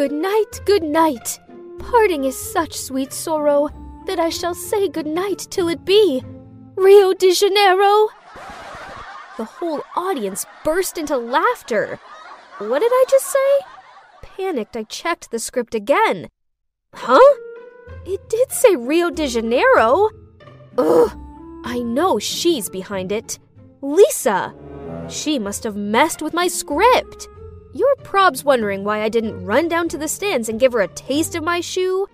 Good night, good night. Parting is such sweet sorrow that I shall say good night till it be. Rio de Janeiro! The whole audience burst into laughter. What did I just say? Panicked, I checked the script again. Huh? It did say Rio de Janeiro. Ugh, I know she's behind it. Lisa! She must have messed with my script. You're probs wondering why I didn't run down to the stands and give her a taste of my shoe?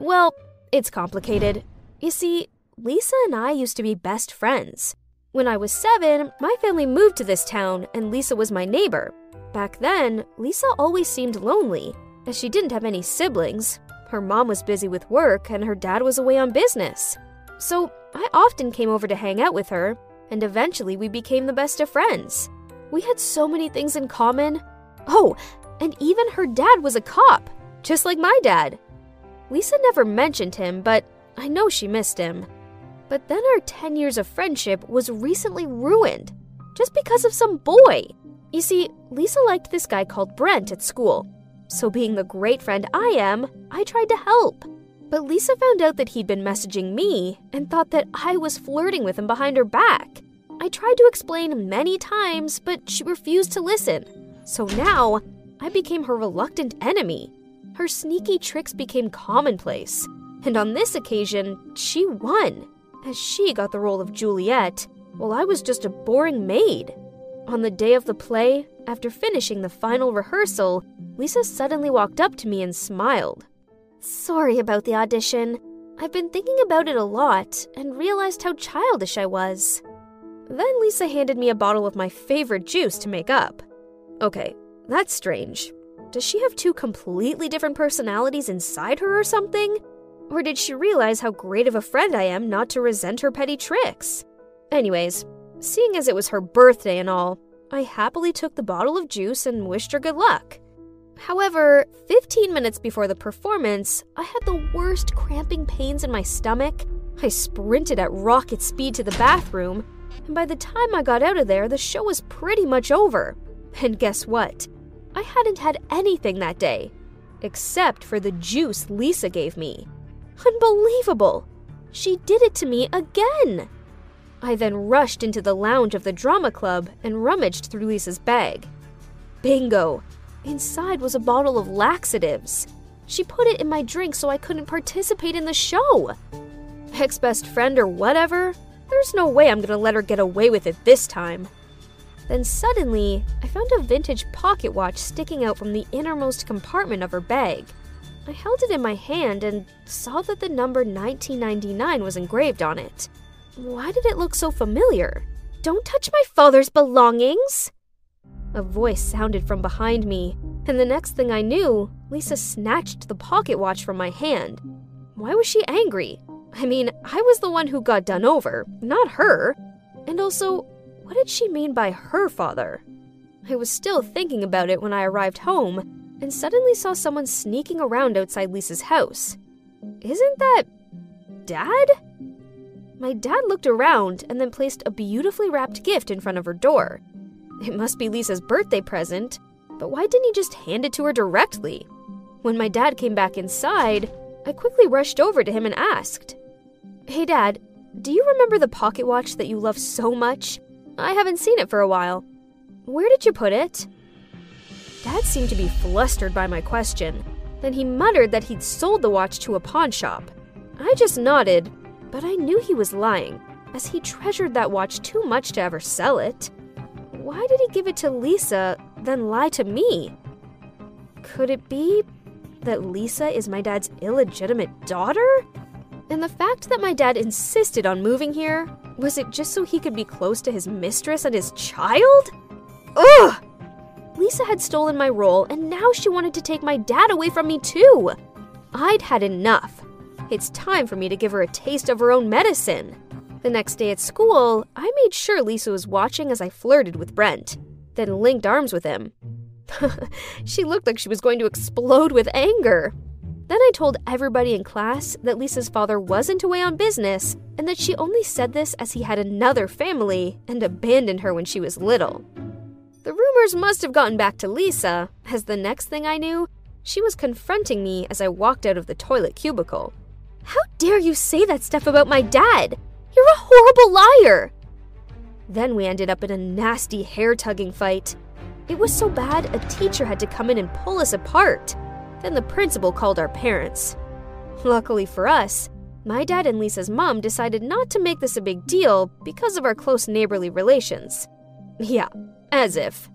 Well, it's complicated. You see, Lisa and I used to be best friends. When I was seven, my family moved to this town, and Lisa was my neighbor. Back then, Lisa always seemed lonely, as she didn't have any siblings. Her mom was busy with work, and her dad was away on business. So I often came over to hang out with her, and eventually we became the best of friends. We had so many things in common Oh, and even her dad was a cop, just like my dad. Lisa never mentioned him, but I know she missed him. But then our 10 years of friendship was recently ruined just because of some boy. You see, Lisa liked this guy called Brent at school. So, being the great friend I am, I tried to help. But Lisa found out that he'd been messaging me and thought that I was flirting with him behind her back. I tried to explain many times, but she refused to listen. So now, I became her reluctant enemy. Her sneaky tricks became commonplace. And on this occasion, she won, as she got the role of Juliet, while I was just a boring maid. On the day of the play, after finishing the final rehearsal, Lisa suddenly walked up to me and smiled. Sorry about the audition. I've been thinking about it a lot and realized how childish I was. Then Lisa handed me a bottle of my favorite juice to make up. Okay, that's strange. Does she have two completely different personalities inside her or something? Or did she realize how great of a friend I am not to resent her petty tricks? Anyways, seeing as it was her birthday and all, I happily took the bottle of juice and wished her good luck. However, 15 minutes before the performance, I had the worst cramping pains in my stomach. I sprinted at rocket speed to the bathroom, and by the time I got out of there, the show was pretty much over. And guess what? I hadn't had anything that day, except for the juice Lisa gave me. Unbelievable! She did it to me again! I then rushed into the lounge of the drama club and rummaged through Lisa's bag. Bingo! Inside was a bottle of laxatives. She put it in my drink so I couldn't participate in the show. Ex best friend or whatever, there's no way I'm gonna let her get away with it this time. Then suddenly, I found a vintage pocket watch sticking out from the innermost compartment of her bag. I held it in my hand and saw that the number 1999 was engraved on it. Why did it look so familiar? Don't touch my father's belongings! A voice sounded from behind me, and the next thing I knew, Lisa snatched the pocket watch from my hand. Why was she angry? I mean, I was the one who got done over, not her. And also, what did she mean by her father? I was still thinking about it when I arrived home and suddenly saw someone sneaking around outside Lisa's house. Isn't that. Dad? My dad looked around and then placed a beautifully wrapped gift in front of her door. It must be Lisa's birthday present, but why didn't he just hand it to her directly? When my dad came back inside, I quickly rushed over to him and asked, Hey, Dad, do you remember the pocket watch that you love so much I haven't seen it for a while. Where did you put it? Dad seemed to be flustered by my question. Then he muttered that he'd sold the watch to a pawn shop. I just nodded, but I knew he was lying, as he treasured that watch too much to ever sell it. Why did he give it to Lisa, then lie to me? Could it be that Lisa is my dad's illegitimate daughter? And the fact that my dad insisted on moving here was it just so he could be close to his mistress and his child? Ugh! Lisa had stolen my role and now she wanted to take my dad away from me too. I'd had enough. It's time for me to give her a taste of her own medicine. The next day at school, I made sure Lisa was watching as I flirted with Brent, then linked arms with him. she looked like she was going to explode with anger. Then I told everybody in class that Lisa's father wasn't away on business and that she only said this as he had another family and abandoned her when she was little. The rumors must have gotten back to Lisa, as the next thing I knew, she was confronting me as I walked out of the toilet cubicle. How dare you say that stuff about my dad? You're a horrible liar! Then we ended up in a nasty hair tugging fight. It was so bad, a teacher had to come in and pull us apart. Then the principal called our parents. Luckily for us, my dad and Lisa's mom decided not to make this a big deal because of our close neighborly relations. Yeah, as if.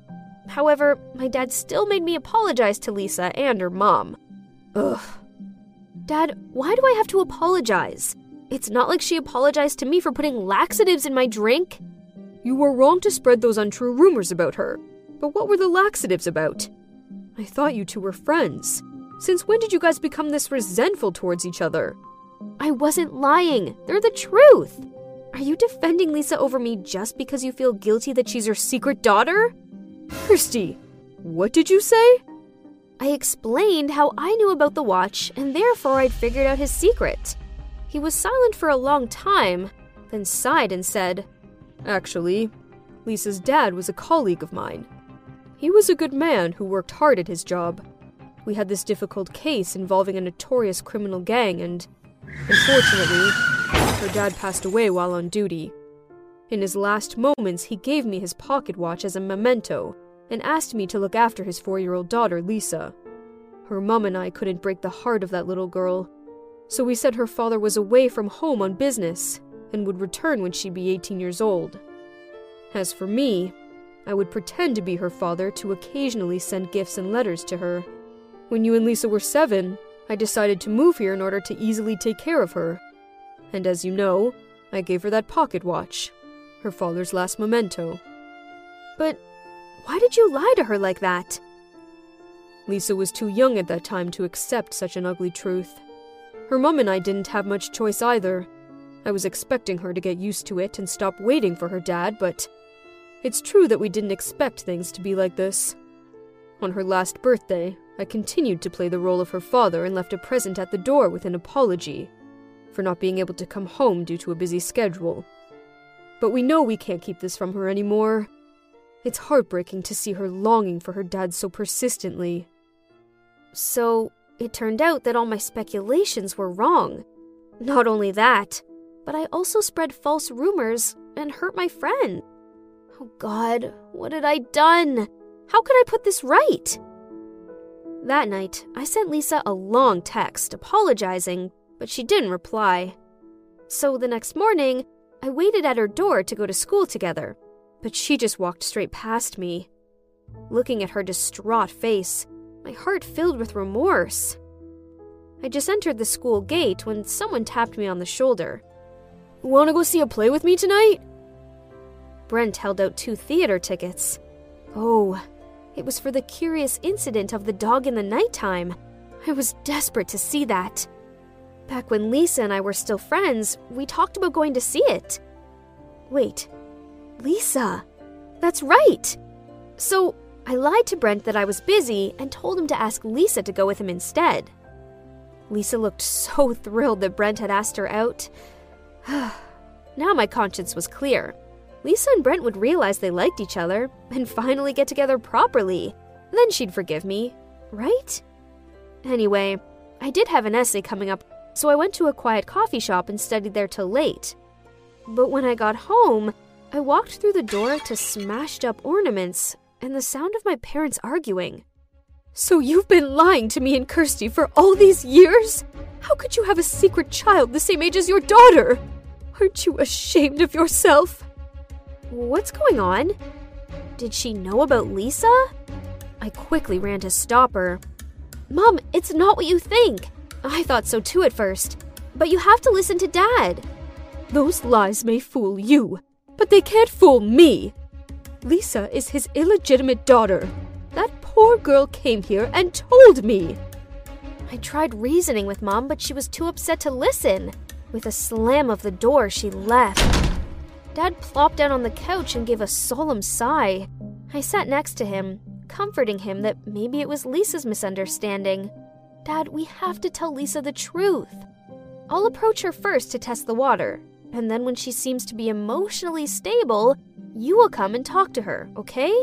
However, my dad still made me apologize to Lisa and her mom. Ugh. Dad, why do I have to apologize? It's not like she apologized to me for putting laxatives in my drink. You were wrong to spread those untrue rumors about her. But what were the laxatives about? I thought you two were friends. Since when did you guys become this resentful towards each other? I wasn't lying. They're the truth. Are you defending Lisa over me just because you feel guilty that she's your secret daughter? Kirsty, what did you say? I explained how I knew about the watch and therefore I'd figured out his secret. He was silent for a long time, then sighed and said, Actually, Lisa's dad was a colleague of mine. He was a good man who worked hard at his job. We had this difficult case involving a notorious criminal gang, and unfortunately, her dad passed away while on duty. In his last moments, he gave me his pocket watch as a memento and asked me to look after his four year old daughter, Lisa. Her mum and I couldn't break the heart of that little girl, so we said her father was away from home on business and would return when she'd be 18 years old. As for me, I would pretend to be her father to occasionally send gifts and letters to her. When you and Lisa were seven, I decided to move here in order to easily take care of her. And as you know, I gave her that pocket watch, her father's last memento. But why did you lie to her like that? Lisa was too young at that time to accept such an ugly truth. Her mum and I didn't have much choice either. I was expecting her to get used to it and stop waiting for her dad, but it's true that we didn't expect things to be like this. On her last birthday, I continued to play the role of her father and left a present at the door with an apology for not being able to come home due to a busy schedule. But we know we can't keep this from her anymore. It's heartbreaking to see her longing for her dad so persistently. So, it turned out that all my speculations were wrong. Not only that, but I also spread false rumors and hurt my friend. Oh God, what had I done? How could I put this right? That night, I sent Lisa a long text apologizing, but she didn't reply. So the next morning, I waited at her door to go to school together, but she just walked straight past me. Looking at her distraught face, my heart filled with remorse. I just entered the school gate when someone tapped me on the shoulder. Want to go see a play with me tonight? Brent held out two theater tickets. Oh, it was for the curious incident of the dog in the nighttime. I was desperate to see that. Back when Lisa and I were still friends, we talked about going to see it. Wait, Lisa. That's right. So I lied to Brent that I was busy and told him to ask Lisa to go with him instead. Lisa looked so thrilled that Brent had asked her out. now my conscience was clear. Lisa and Brent would realize they liked each other and finally get together properly. Then she'd forgive me, right? Anyway, I did have an essay coming up, so I went to a quiet coffee shop and studied there till late. But when I got home, I walked through the door to smashed up ornaments and the sound of my parents arguing. So you've been lying to me and Kirsty for all these years? How could you have a secret child the same age as your daughter? Aren't you ashamed of yourself? What's going on? Did she know about Lisa? I quickly ran to stop her. Mom, it's not what you think. I thought so too at first. But you have to listen to Dad. Those lies may fool you, but they can't fool me. Lisa is his illegitimate daughter. That poor girl came here and told me. I tried reasoning with Mom, but she was too upset to listen. With a slam of the door, she left. Dad plopped down on the couch and gave a solemn sigh. I sat next to him, comforting him that maybe it was Lisa's misunderstanding. Dad, we have to tell Lisa the truth. I'll approach her first to test the water, and then when she seems to be emotionally stable, you will come and talk to her, okay?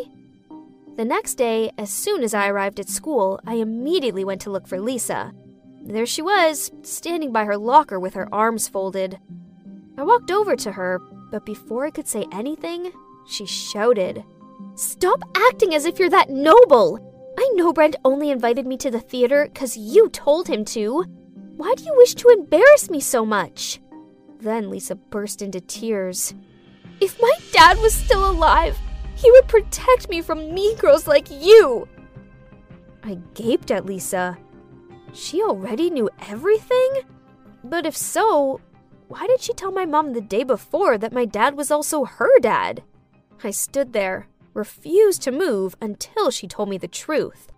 The next day, as soon as I arrived at school, I immediately went to look for Lisa. There she was, standing by her locker with her arms folded. I walked over to her, but before I could say anything, she shouted, Stop acting as if you're that noble! I know Brent only invited me to the theater because you told him to. Why do you wish to embarrass me so much? Then Lisa burst into tears. If my dad was still alive, he would protect me from mean girls like you. I gaped at Lisa. She already knew everything? But if so, why did she tell my mom the day before that my dad was also her dad? I stood there, refused to move until she told me the truth.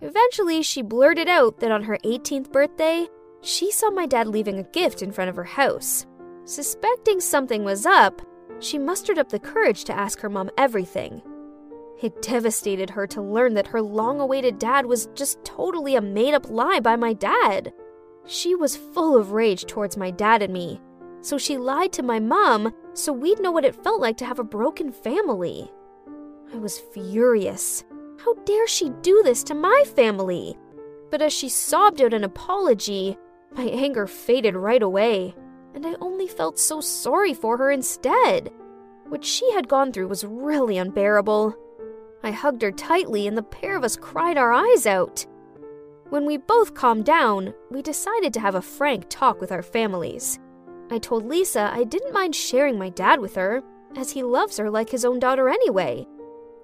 Eventually, she blurted out that on her 18th birthday, she saw my dad leaving a gift in front of her house. Suspecting something was up, she mustered up the courage to ask her mom everything. It devastated her to learn that her long awaited dad was just totally a made up lie by my dad. She was full of rage towards my dad and me, so she lied to my mom so we'd know what it felt like to have a broken family. I was furious. How dare she do this to my family? But as she sobbed out an apology, my anger faded right away, and I only felt so sorry for her instead. What she had gone through was really unbearable. I hugged her tightly, and the pair of us cried our eyes out. When we both calmed down, we decided to have a frank talk with our families. I told Lisa I didn't mind sharing my dad with her, as he loves her like his own daughter anyway.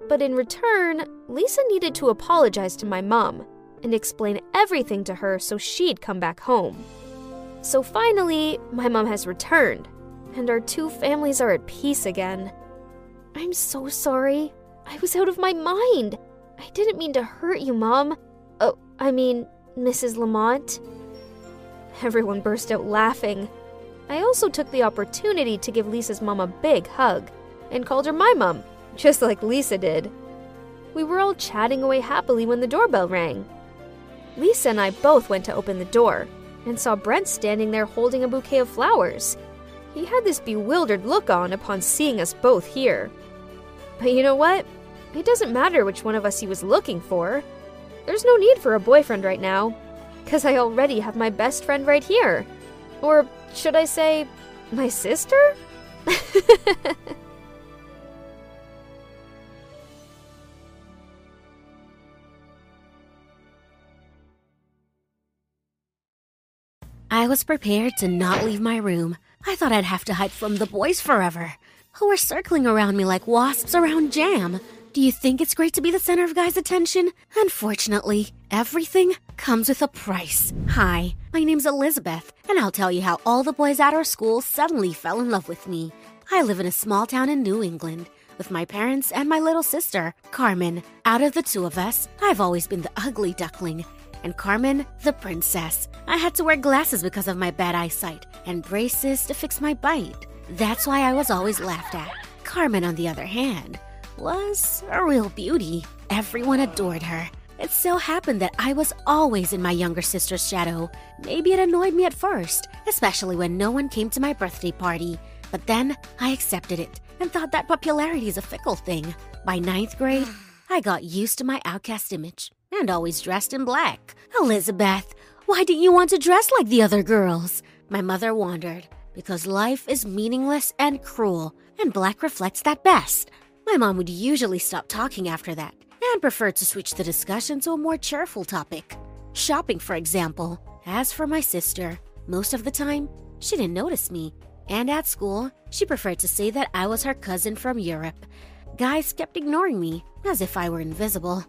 But in return, Lisa needed to apologize to my mom and explain everything to her so she'd come back home. So finally, my mom has returned, and our two families are at peace again. I'm so sorry. I was out of my mind. I didn't mean to hurt you, Mom. I mean, Mrs. Lamont. Everyone burst out laughing. I also took the opportunity to give Lisa's mom a big hug and called her my mom, just like Lisa did. We were all chatting away happily when the doorbell rang. Lisa and I both went to open the door and saw Brent standing there holding a bouquet of flowers. He had this bewildered look on upon seeing us both here. But you know what? It doesn't matter which one of us he was looking for. There's no need for a boyfriend right now, because I already have my best friend right here. Or should I say, my sister? I was prepared to not leave my room. I thought I'd have to hide from the boys forever, who were circling around me like wasps around jam. Do you think it's great to be the center of guys' attention? Unfortunately, everything comes with a price. Hi, my name's Elizabeth, and I'll tell you how all the boys at our school suddenly fell in love with me. I live in a small town in New England with my parents and my little sister, Carmen. Out of the two of us, I've always been the ugly duckling, and Carmen, the princess. I had to wear glasses because of my bad eyesight and braces to fix my bite. That's why I was always laughed at. Carmen, on the other hand, was a real beauty. Everyone adored her. It so happened that I was always in my younger sister's shadow. Maybe it annoyed me at first, especially when no one came to my birthday party. But then I accepted it and thought that popularity is a fickle thing. By ninth grade, I got used to my outcast image and always dressed in black. Elizabeth, why didn't you want to dress like the other girls? My mother wondered. Because life is meaningless and cruel, and black reflects that best. My mom would usually stop talking after that and prefer to switch the discussion to a more cheerful topic. Shopping, for example. As for my sister, most of the time, she didn't notice me. And at school, she preferred to say that I was her cousin from Europe. Guys kept ignoring me, as if I were invisible.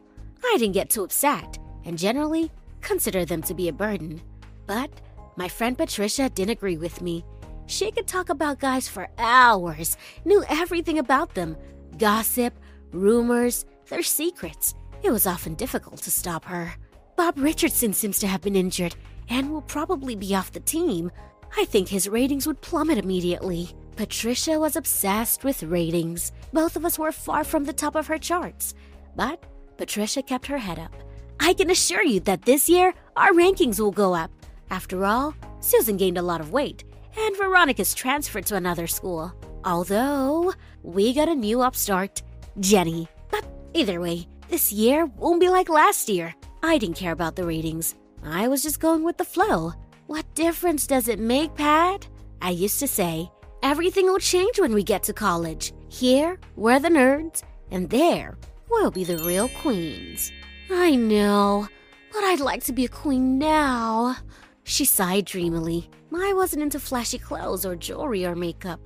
I didn't get too upset, and generally considered them to be a burden. But my friend Patricia didn't agree with me. She could talk about guys for hours, knew everything about them gossip, rumors, their secrets, it was often difficult to stop her. Bob Richardson seems to have been injured and will probably be off the team. I think his ratings would plummet immediately. Patricia was obsessed with ratings. Both of us were far from the top of her charts. But Patricia kept her head up. I can assure you that this year our rankings will go up. After all, Susan gained a lot of weight, and Veronica's transferred to another school. Although, we got a new upstart, Jenny. But either way, this year won't be like last year. I didn't care about the ratings. I was just going with the flow. What difference does it make, Pat? I used to say, everything will change when we get to college. Here, we're the nerds, and there, we'll be the real queens. I know, but I'd like to be a queen now. She sighed dreamily. I wasn't into flashy clothes or jewelry or makeup,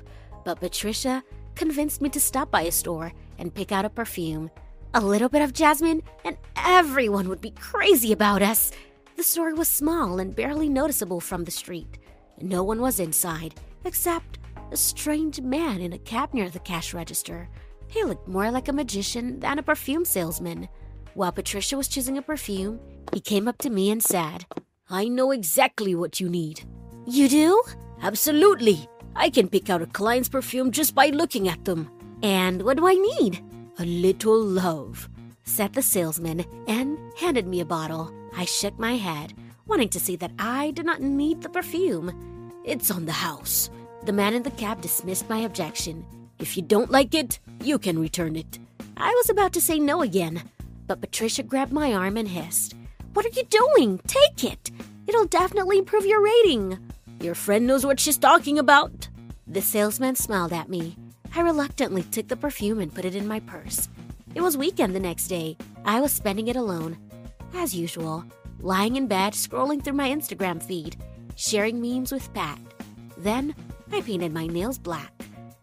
but Patricia convinced me to stop by a store and pick out a perfume. A little bit of jasmine, and everyone would be crazy about us. The store was small and barely noticeable from the street. No one was inside, except a strange man in a cap near the cash register. He looked more like a magician than a perfume salesman. While Patricia was choosing a perfume, he came up to me and said, I know exactly what you need. You do? Absolutely. I can pick out a client's perfume just by looking at them. And what do I need? A little love, said the salesman and handed me a bottle. I shook my head, wanting to see that I did not need the perfume. It's on the house. The man in the cab dismissed my objection. If you don't like it, you can return it. I was about to say no again, but Patricia grabbed my arm and hissed, What are you doing? Take it! It'll definitely improve your rating. Your friend knows what she's talking about. The salesman smiled at me. I reluctantly took the perfume and put it in my purse. It was weekend the next day. I was spending it alone. As usual, lying in bed, scrolling through my Instagram feed, sharing memes with Pat. Then I painted my nails black.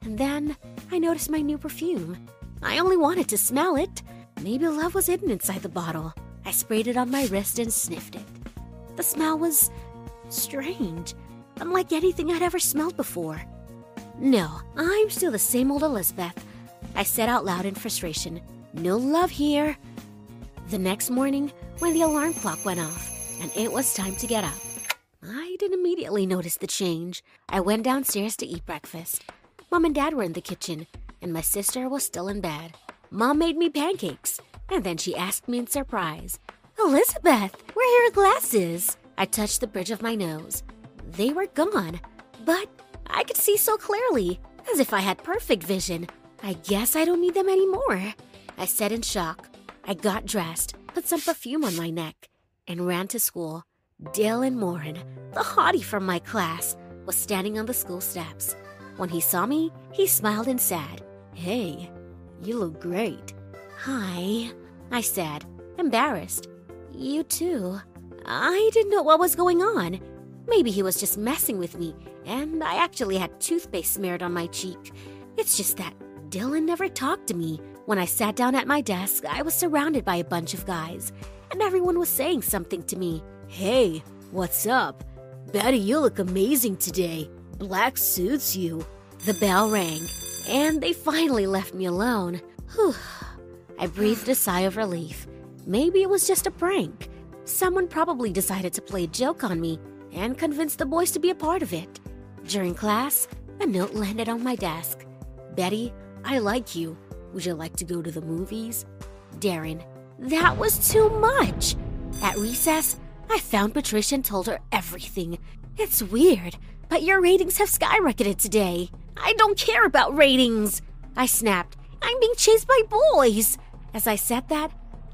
And then I noticed my new perfume. I only wanted to smell it. Maybe love was hidden inside the bottle. I sprayed it on my wrist and sniffed it. The smell was strange, unlike anything I'd ever smelled before. No, I'm still the same old Elizabeth. I said out loud in frustration, No love here. The next morning, when the alarm clock went off and it was time to get up, I didn't immediately notice the change. I went downstairs to eat breakfast. Mom and Dad were in the kitchen, and my sister was still in bed. Mom made me pancakes, and then she asked me in surprise, Elizabeth, where are your glasses? I touched the bridge of my nose. They were gone, but I could see so clearly, as if I had perfect vision. I guess I don't need them anymore. I said in shock. I got dressed, put some perfume on my neck, and ran to school. Dylan Morin, the hottie from my class, was standing on the school steps. When he saw me, he smiled and said, Hey, you look great. Hi, I said, embarrassed. You too. I didn't know what was going on. Maybe he was just messing with me, and I actually had toothpaste smeared on my cheek. It's just that Dylan never talked to me. When I sat down at my desk, I was surrounded by a bunch of guys, and everyone was saying something to me. Hey, what's up? Betty, you look amazing today. Black suits you. The bell rang, and they finally left me alone. Whew. I breathed a sigh of relief. Maybe it was just a prank. Someone probably decided to play a joke on me and convinced the boys to be a part of it. During class, a note landed on my desk. Betty, I like you. Would you like to go to the movies? Darren, that was too much. At recess, I found Patricia and told her everything. It's weird, but your ratings have skyrocketed today. I don't care about ratings. I snapped. I'm being chased by boys. As I said that,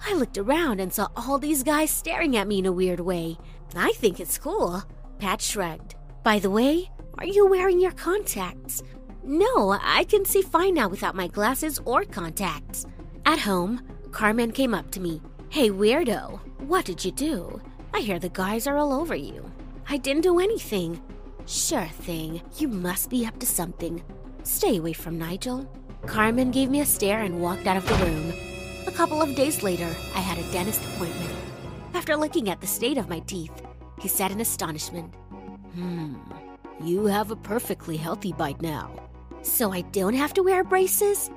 I looked around and saw all these guys staring at me in a weird way. I think it's cool. Pat shrugged. By the way, are you wearing your contacts? No, I can see fine now without my glasses or contacts. At home, Carmen came up to me. Hey, weirdo, what did you do? I hear the guys are all over you. I didn't do anything. Sure thing, you must be up to something. Stay away from Nigel. Carmen gave me a stare and walked out of the room. A couple of days later, I had a dentist appointment. After looking at the state of my teeth, he said in astonishment, Hmm, you have a perfectly healthy bite now. So I don't have to wear braces?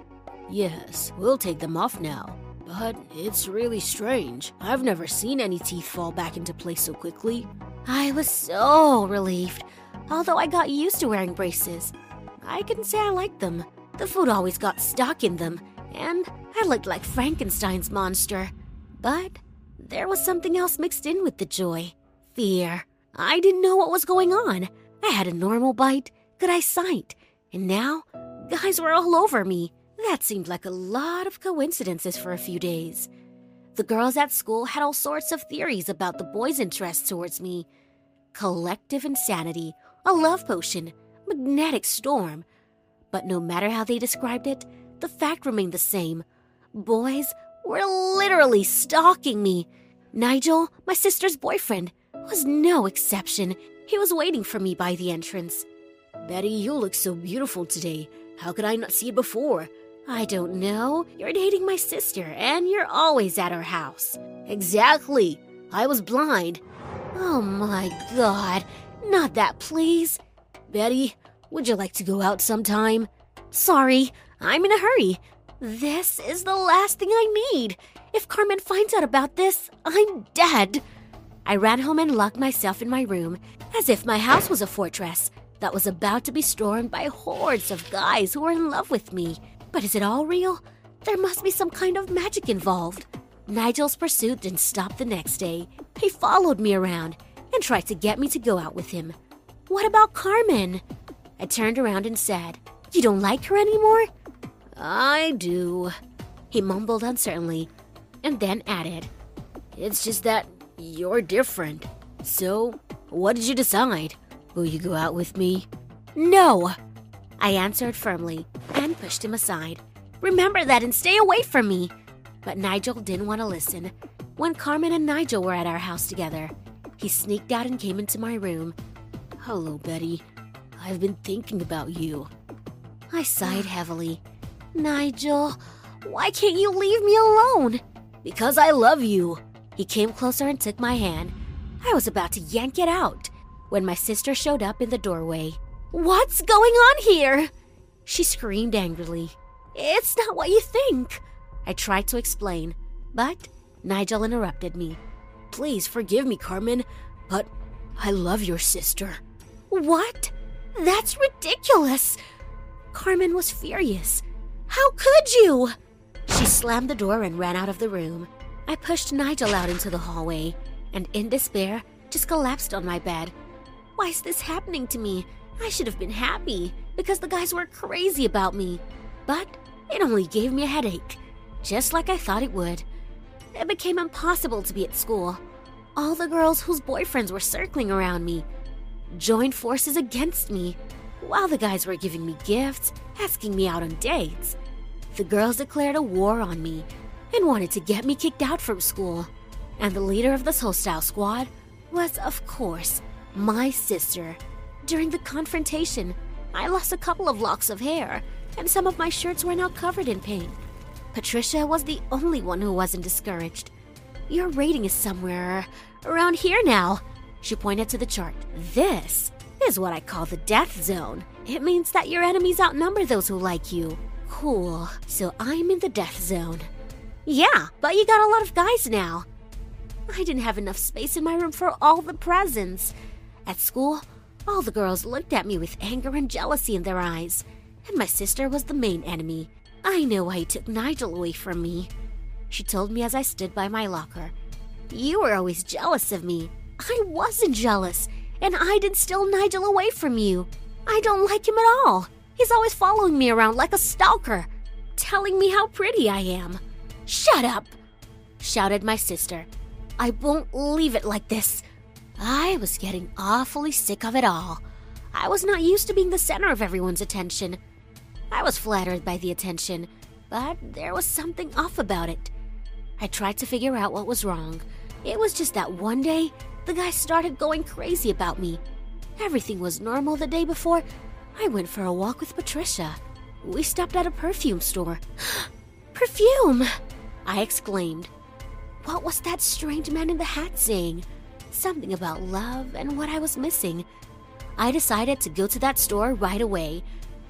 Yes, we'll take them off now. But it's really strange. I've never seen any teeth fall back into place so quickly. I was so relieved, although I got used to wearing braces. I couldn't say I liked them. The food always got stuck in them, and I looked like Frankenstein's monster. But there was something else mixed in with the joy fear. I didn't know what was going on. I had a normal bite, good eyesight, and now guys were all over me. That seemed like a lot of coincidences for a few days. The girls at school had all sorts of theories about the boys' interest towards me collective insanity, a love potion, magnetic storm. But no matter how they described it, the fact remained the same. Boys were literally stalking me. Nigel, my sister's boyfriend, was no exception. He was waiting for me by the entrance. Betty, you look so beautiful today. How could I not see it before? I don't know. You're dating my sister, and you're always at her house. Exactly. I was blind. Oh my god. Not that, please. Betty, would you like to go out sometime? Sorry, I'm in a hurry. This is the last thing I need. If Carmen finds out about this, I'm dead. I ran home and locked myself in my room, as if my house was a fortress that was about to be stormed by hordes of guys who were in love with me. But is it all real? There must be some kind of magic involved. Nigel's pursuit didn't stop the next day. He followed me around and tried to get me to go out with him. What about Carmen? I turned around and said, You don't like her anymore? I do, he mumbled uncertainly, and then added, It's just that you're different. So, what did you decide? Will you go out with me? No, I answered firmly and pushed him aside. Remember that and stay away from me. But Nigel didn't want to listen. When Carmen and Nigel were at our house together, he sneaked out and came into my room. Hello, Betty. I've been thinking about you. I sighed heavily. Nigel, why can't you leave me alone? Because I love you. He came closer and took my hand. I was about to yank it out when my sister showed up in the doorway. What's going on here? She screamed angrily. It's not what you think. I tried to explain, but Nigel interrupted me. Please forgive me, Carmen, but I love your sister. What? That's ridiculous. Carmen was furious. How could you? She slammed the door and ran out of the room. I pushed Nigel out into the hallway and, in despair, just collapsed on my bed. Why is this happening to me? I should have been happy because the guys were crazy about me. But it only gave me a headache, just like I thought it would. It became impossible to be at school. All the girls whose boyfriends were circling around me joined forces against me, while the guys were giving me gifts, asking me out on dates. The girls declared a war on me and wanted to get me kicked out from school. And the leader of this hostile squad was, of course, my sister. During the confrontation, I lost a couple of locks of hair, and some of my shirts were now covered in paint. Patricia was the only one who wasn't discouraged. Your rating is somewhere around here now. She pointed to the chart. This is what I call the death zone. It means that your enemies outnumber those who like you. Cool. So I'm in the death zone. Yeah, but you got a lot of guys now. I didn't have enough space in my room for all the presents. At school, all the girls looked at me with anger and jealousy in their eyes, and my sister was the main enemy. I know why he took Nigel away from me. She told me as I stood by my locker. You were always jealous of me. I wasn't jealous, and I didn't steal Nigel away from you. I don't like him at all. He's always following me around like a stalker, telling me how pretty I am. Shut up! shouted my sister. I won't leave it like this. I was getting awfully sick of it all. I was not used to being the center of everyone's attention. I was flattered by the attention, but there was something off about it. I tried to figure out what was wrong. It was just that one day, the guy started going crazy about me. Everything was normal the day before. I went for a walk with Patricia. We stopped at a perfume store. perfume! I exclaimed. What was that strange man in the hat saying? Something about love and what I was missing. I decided to go to that store right away.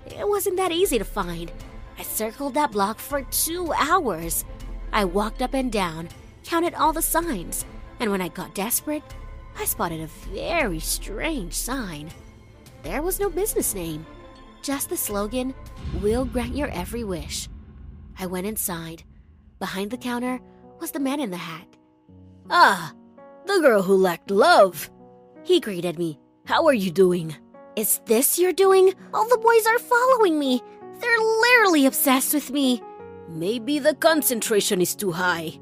It wasn't that easy to find. I circled that block for two hours. I walked up and down, counted all the signs, and when I got desperate, I spotted a very strange sign. There was no business name, just the slogan, We'll grant your every wish. I went inside. Behind the counter was the man in the hat. Ah, the girl who lacked love. He greeted me. How are you doing? Is this your doing? All the boys are following me. They're literally obsessed with me. Maybe the concentration is too high.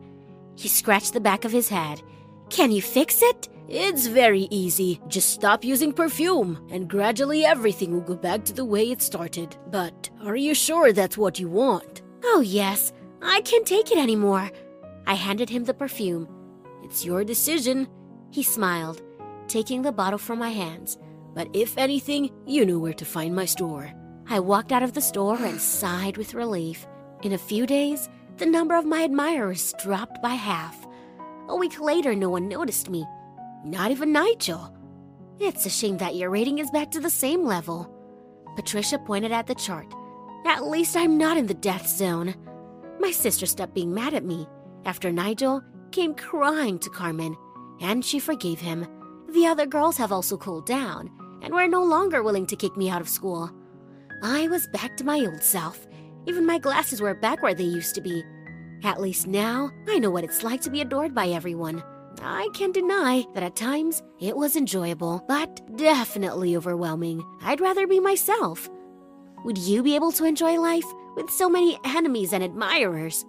He scratched the back of his head. Can you fix it? It's very easy. Just stop using perfume, and gradually everything will go back to the way it started. But are you sure that's what you want? Oh, yes. I can't take it anymore. I handed him the perfume. It's your decision. He smiled, taking the bottle from my hands. But if anything, you know where to find my store. I walked out of the store and sighed with relief. In a few days, the number of my admirers dropped by half. A week later, no one noticed me. Not even Nigel. It's a shame that your rating is back to the same level. Patricia pointed at the chart. At least I'm not in the death zone. My sister stopped being mad at me after Nigel came crying to Carmen, and she forgave him. The other girls have also cooled down and were no longer willing to kick me out of school. I was back to my old self. Even my glasses were back where they used to be. At least now, I know what it's like to be adored by everyone. I can't deny that at times it was enjoyable, but definitely overwhelming. I'd rather be myself. Would you be able to enjoy life with so many enemies and admirers?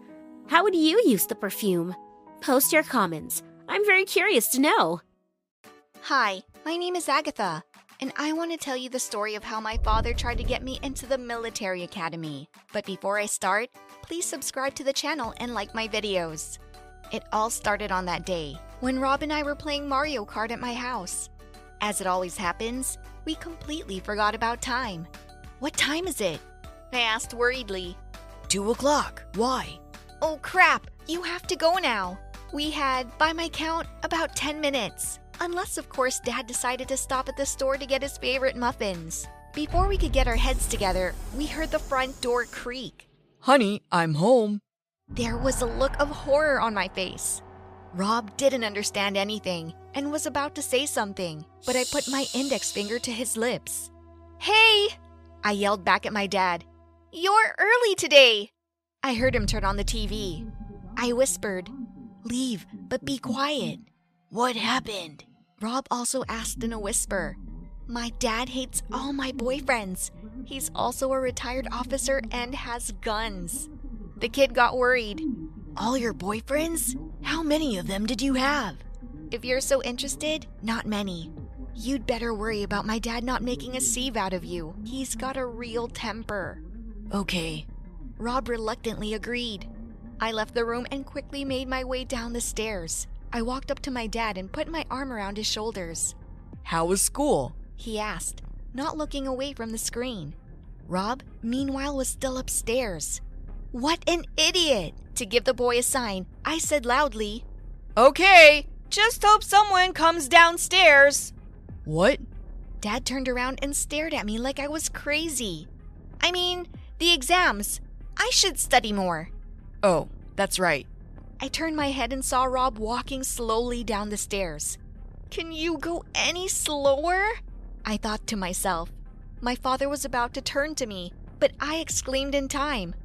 How would you use the perfume? Post your comments. I'm very curious to know. Hi, my name is Agatha, and I want to tell you the story of how my father tried to get me into the military academy. But before I start, please subscribe to the channel and like my videos. It all started on that day when Rob and I were playing Mario Kart at my house. As it always happens, we completely forgot about time. What time is it? I asked worriedly. Two o'clock. Why? Oh crap, you have to go now. We had, by my count, about 10 minutes. Unless, of course, Dad decided to stop at the store to get his favorite muffins. Before we could get our heads together, we heard the front door creak. Honey, I'm home. There was a look of horror on my face. Rob didn't understand anything and was about to say something, but I put my index finger to his lips. Hey! I yelled back at my dad. You're early today! I heard him turn on the TV. I whispered, Leave, but be quiet. What happened? Rob also asked in a whisper. My dad hates all my boyfriends. He's also a retired officer and has guns. The kid got worried. All your boyfriends? How many of them did you have? If you're so interested, not many. You'd better worry about my dad not making a sieve out of you. He's got a real temper. Okay. Rob reluctantly agreed. I left the room and quickly made my way down the stairs. I walked up to my dad and put my arm around his shoulders. How was school? He asked, not looking away from the screen. Rob, meanwhile, was still upstairs. What an idiot! To give the boy a sign, I said loudly, Okay, just hope someone comes downstairs. What? Dad turned around and stared at me like I was crazy. I mean, the exams. I should study more. Oh, that's right. I turned my head and saw Rob walking slowly down the stairs. Can you go any slower? I thought to myself. My father was about to turn to me, but I exclaimed in time.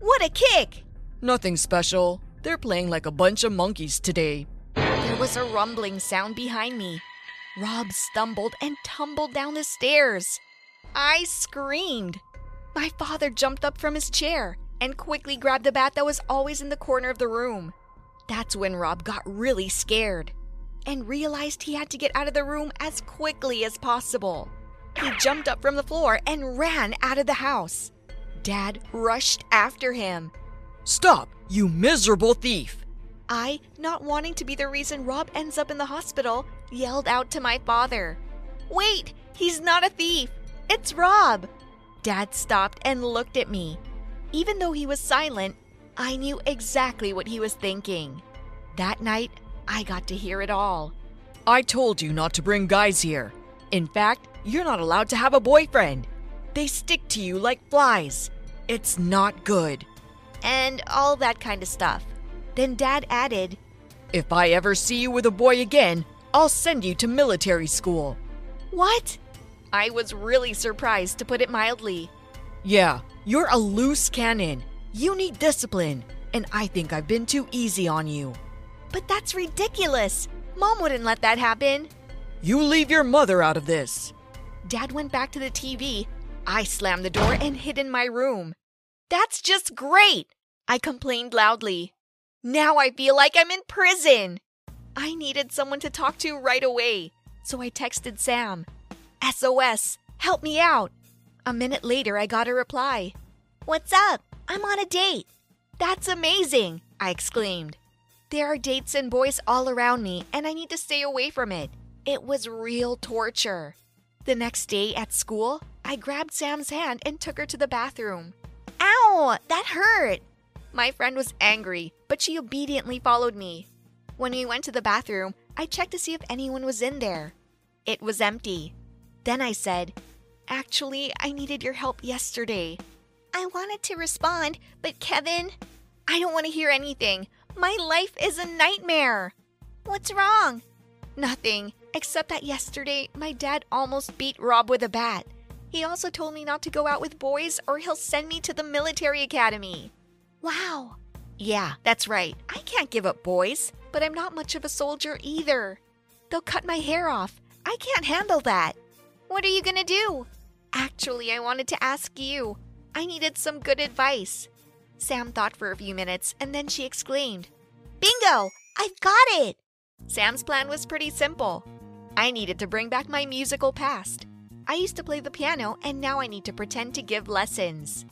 What a kick! Nothing special. They're playing like a bunch of monkeys today. There was a rumbling sound behind me. Rob stumbled and tumbled down the stairs. I screamed. My father jumped up from his chair and quickly grabbed the bat that was always in the corner of the room. That's when Rob got really scared and realized he had to get out of the room as quickly as possible. He jumped up from the floor and ran out of the house. Dad rushed after him. Stop, you miserable thief! I, not wanting to be the reason Rob ends up in the hospital, yelled out to my father. Wait, he's not a thief! It's Rob! Dad stopped and looked at me. Even though he was silent, I knew exactly what he was thinking. That night, I got to hear it all. I told you not to bring guys here. In fact, you're not allowed to have a boyfriend. They stick to you like flies. It's not good. And all that kind of stuff. Then Dad added, If I ever see you with a boy again, I'll send you to military school. What? I was really surprised, to put it mildly. Yeah, you're a loose cannon. You need discipline, and I think I've been too easy on you. But that's ridiculous. Mom wouldn't let that happen. You leave your mother out of this. Dad went back to the TV. I slammed the door and hid in my room. That's just great! I complained loudly. Now I feel like I'm in prison. I needed someone to talk to right away, so I texted Sam. SOS, help me out. A minute later, I got a reply. What's up? I'm on a date. That's amazing, I exclaimed. There are dates and boys all around me, and I need to stay away from it. It was real torture. The next day at school, I grabbed Sam's hand and took her to the bathroom. Ow, that hurt! My friend was angry, but she obediently followed me. When we went to the bathroom, I checked to see if anyone was in there. It was empty. Then I said, Actually, I needed your help yesterday. I wanted to respond, but Kevin, I don't want to hear anything. My life is a nightmare. What's wrong? Nothing, except that yesterday my dad almost beat Rob with a bat. He also told me not to go out with boys or he'll send me to the military academy. Wow. Yeah, that's right. I can't give up boys, but I'm not much of a soldier either. They'll cut my hair off. I can't handle that. What are you gonna do? Actually, I wanted to ask you. I needed some good advice. Sam thought for a few minutes and then she exclaimed, Bingo! I've got it! Sam's plan was pretty simple. I needed to bring back my musical past. I used to play the piano and now I need to pretend to give lessons.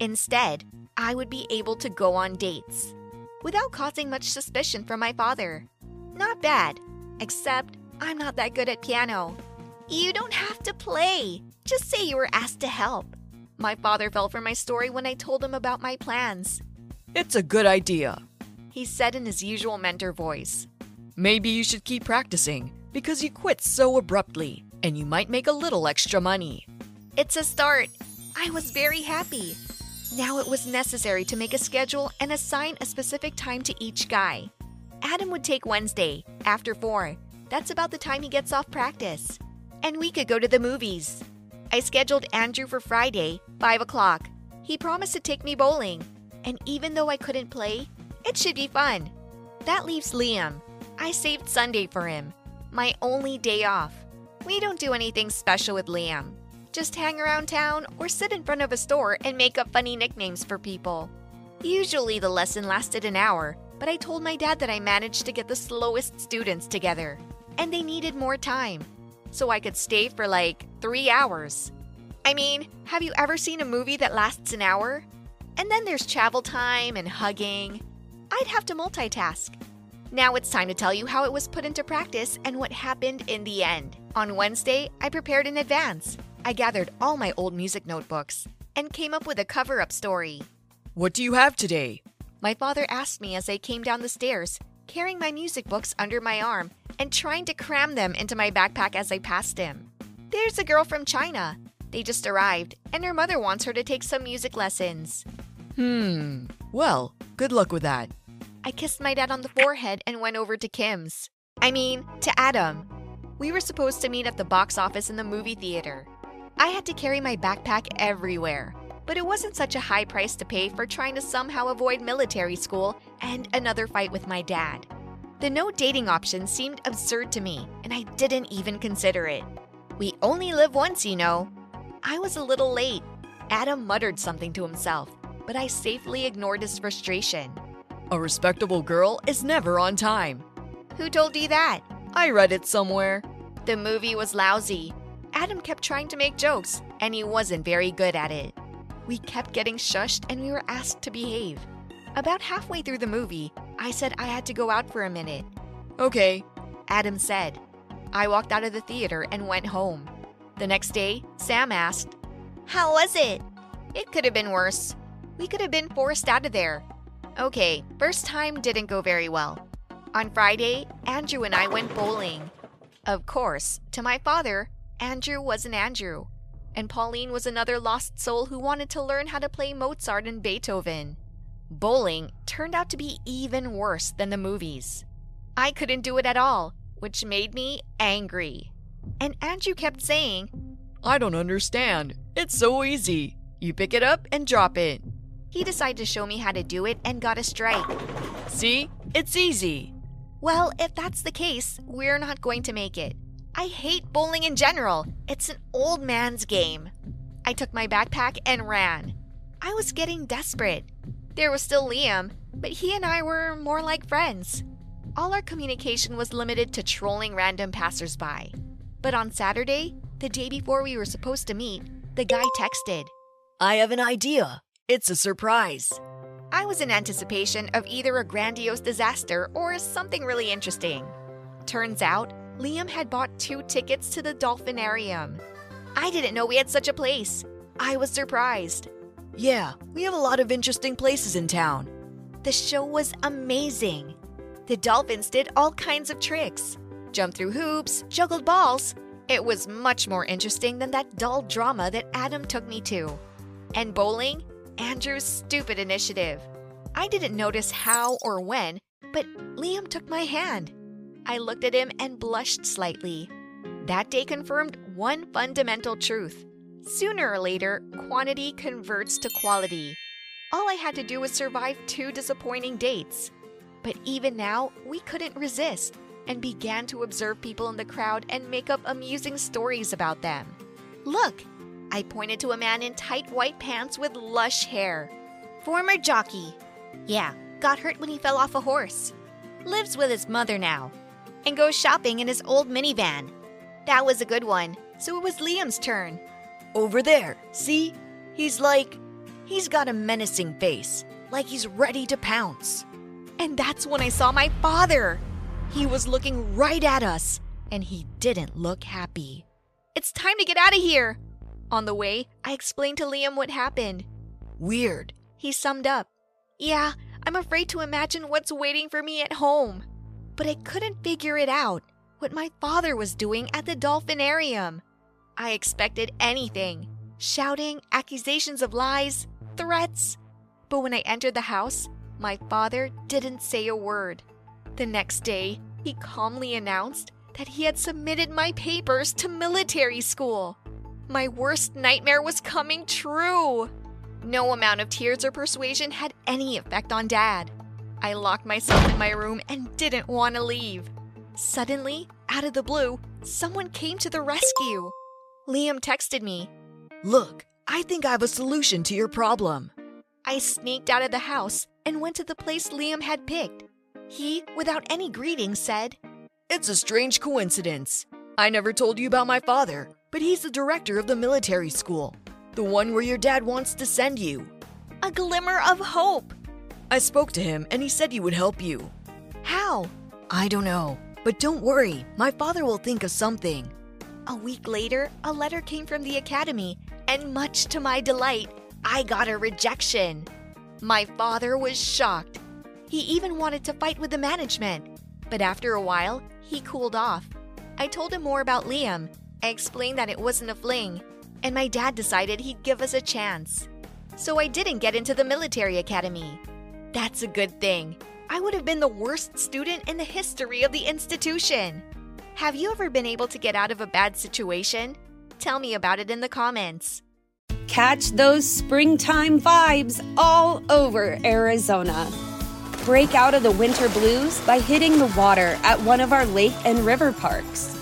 Instead, I would be able to go on dates without causing much suspicion from my father. Not bad, except I'm not that good at piano. You don't have to play. Just say you were asked to help. My father fell for my story when I told him about my plans. It's a good idea, he said in his usual mentor voice. Maybe you should keep practicing because you quit so abruptly and you might make a little extra money. It's a start. I was very happy. Now it was necessary to make a schedule and assign a specific time to each guy. Adam would take Wednesday, after 4. That's about the time he gets off practice. And we could go to the movies. I scheduled Andrew for Friday, 5 o'clock. He promised to take me bowling. And even though I couldn't play, it should be fun. That leaves Liam. I saved Sunday for him, my only day off. We don't do anything special with Liam. Just hang around town or sit in front of a store and make up funny nicknames for people. Usually the lesson lasted an hour, but I told my dad that I managed to get the slowest students together, and they needed more time. So I could stay for like three hours. I mean, have you ever seen a movie that lasts an hour? And then there's travel time and hugging. I'd have to multitask. Now it's time to tell you how it was put into practice and what happened in the end. On Wednesday, I prepared in advance. I gathered all my old music notebooks and came up with a cover up story. What do you have today? My father asked me as I came down the stairs, carrying my music books under my arm and trying to cram them into my backpack as I passed him. There's a girl from China. They just arrived, and her mother wants her to take some music lessons. Hmm. Well, good luck with that. I kissed my dad on the forehead and went over to Kim's. I mean, to Adam. We were supposed to meet at the box office in the movie theater. I had to carry my backpack everywhere, but it wasn't such a high price to pay for trying to somehow avoid military school and another fight with my dad. The no dating option seemed absurd to me, and I didn't even consider it. We only live once, you know. I was a little late. Adam muttered something to himself, but I safely ignored his frustration. A respectable girl is never on time. Who told you that? I read it somewhere. The movie was lousy. Adam kept trying to make jokes, and he wasn't very good at it. We kept getting shushed and we were asked to behave. About halfway through the movie, I said I had to go out for a minute. Okay, Adam said. I walked out of the theater and went home. The next day, Sam asked, How was it? It could have been worse. We could have been forced out of there. Okay, first time didn't go very well. On Friday, Andrew and I went bowling. Of course, to my father, Andrew was an Andrew, and Pauline was another lost soul who wanted to learn how to play Mozart and Beethoven. Bowling turned out to be even worse than the movies. I couldn't do it at all, which made me angry. And Andrew kept saying, I don't understand. It's so easy. You pick it up and drop it. He decided to show me how to do it and got a strike. See? It's easy. Well, if that's the case, we're not going to make it. I hate bowling in general. It's an old man's game. I took my backpack and ran. I was getting desperate. There was still Liam, but he and I were more like friends. All our communication was limited to trolling random passersby. But on Saturday, the day before we were supposed to meet, the guy texted. I have an idea. It's a surprise. I was in anticipation of either a grandiose disaster or something really interesting. Turns out, Liam had bought two tickets to the Dolphinarium. I didn't know we had such a place. I was surprised. Yeah, we have a lot of interesting places in town. The show was amazing. The dolphins did all kinds of tricks jumped through hoops, juggled balls. It was much more interesting than that dull drama that Adam took me to. And bowling? Andrew's stupid initiative. I didn't notice how or when, but Liam took my hand. I looked at him and blushed slightly. That day confirmed one fundamental truth. Sooner or later, quantity converts to quality. All I had to do was survive two disappointing dates. But even now, we couldn't resist and began to observe people in the crowd and make up amusing stories about them. Look, I pointed to a man in tight white pants with lush hair. Former jockey. Yeah, got hurt when he fell off a horse. Lives with his mother now. And goes shopping in his old minivan. That was a good one, so it was Liam's turn. Over there, see? He's like. He's got a menacing face, like he's ready to pounce. And that's when I saw my father. He was looking right at us, and he didn't look happy. It's time to get out of here! On the way, I explained to Liam what happened. Weird, he summed up. Yeah, I'm afraid to imagine what's waiting for me at home. But I couldn't figure it out what my father was doing at the dolphinarium. I expected anything shouting, accusations of lies, threats. But when I entered the house, my father didn't say a word. The next day, he calmly announced that he had submitted my papers to military school. My worst nightmare was coming true. No amount of tears or persuasion had any effect on Dad. I locked myself in my room and didn't want to leave. Suddenly, out of the blue, someone came to the rescue. Liam texted me. Look, I think I have a solution to your problem. I sneaked out of the house and went to the place Liam had picked. He, without any greeting, said, It's a strange coincidence. I never told you about my father, but he's the director of the military school, the one where your dad wants to send you. A glimmer of hope. I spoke to him and he said he would help you. How? I don't know, but don't worry, my father will think of something. A week later, a letter came from the academy, and much to my delight, I got a rejection. My father was shocked. He even wanted to fight with the management. But after a while, he cooled off. I told him more about Liam. I explained that it wasn't a fling, and my dad decided he'd give us a chance. So I didn't get into the military academy. That's a good thing. I would have been the worst student in the history of the institution. Have you ever been able to get out of a bad situation? Tell me about it in the comments. Catch those springtime vibes all over Arizona. Break out of the winter blues by hitting the water at one of our lake and river parks.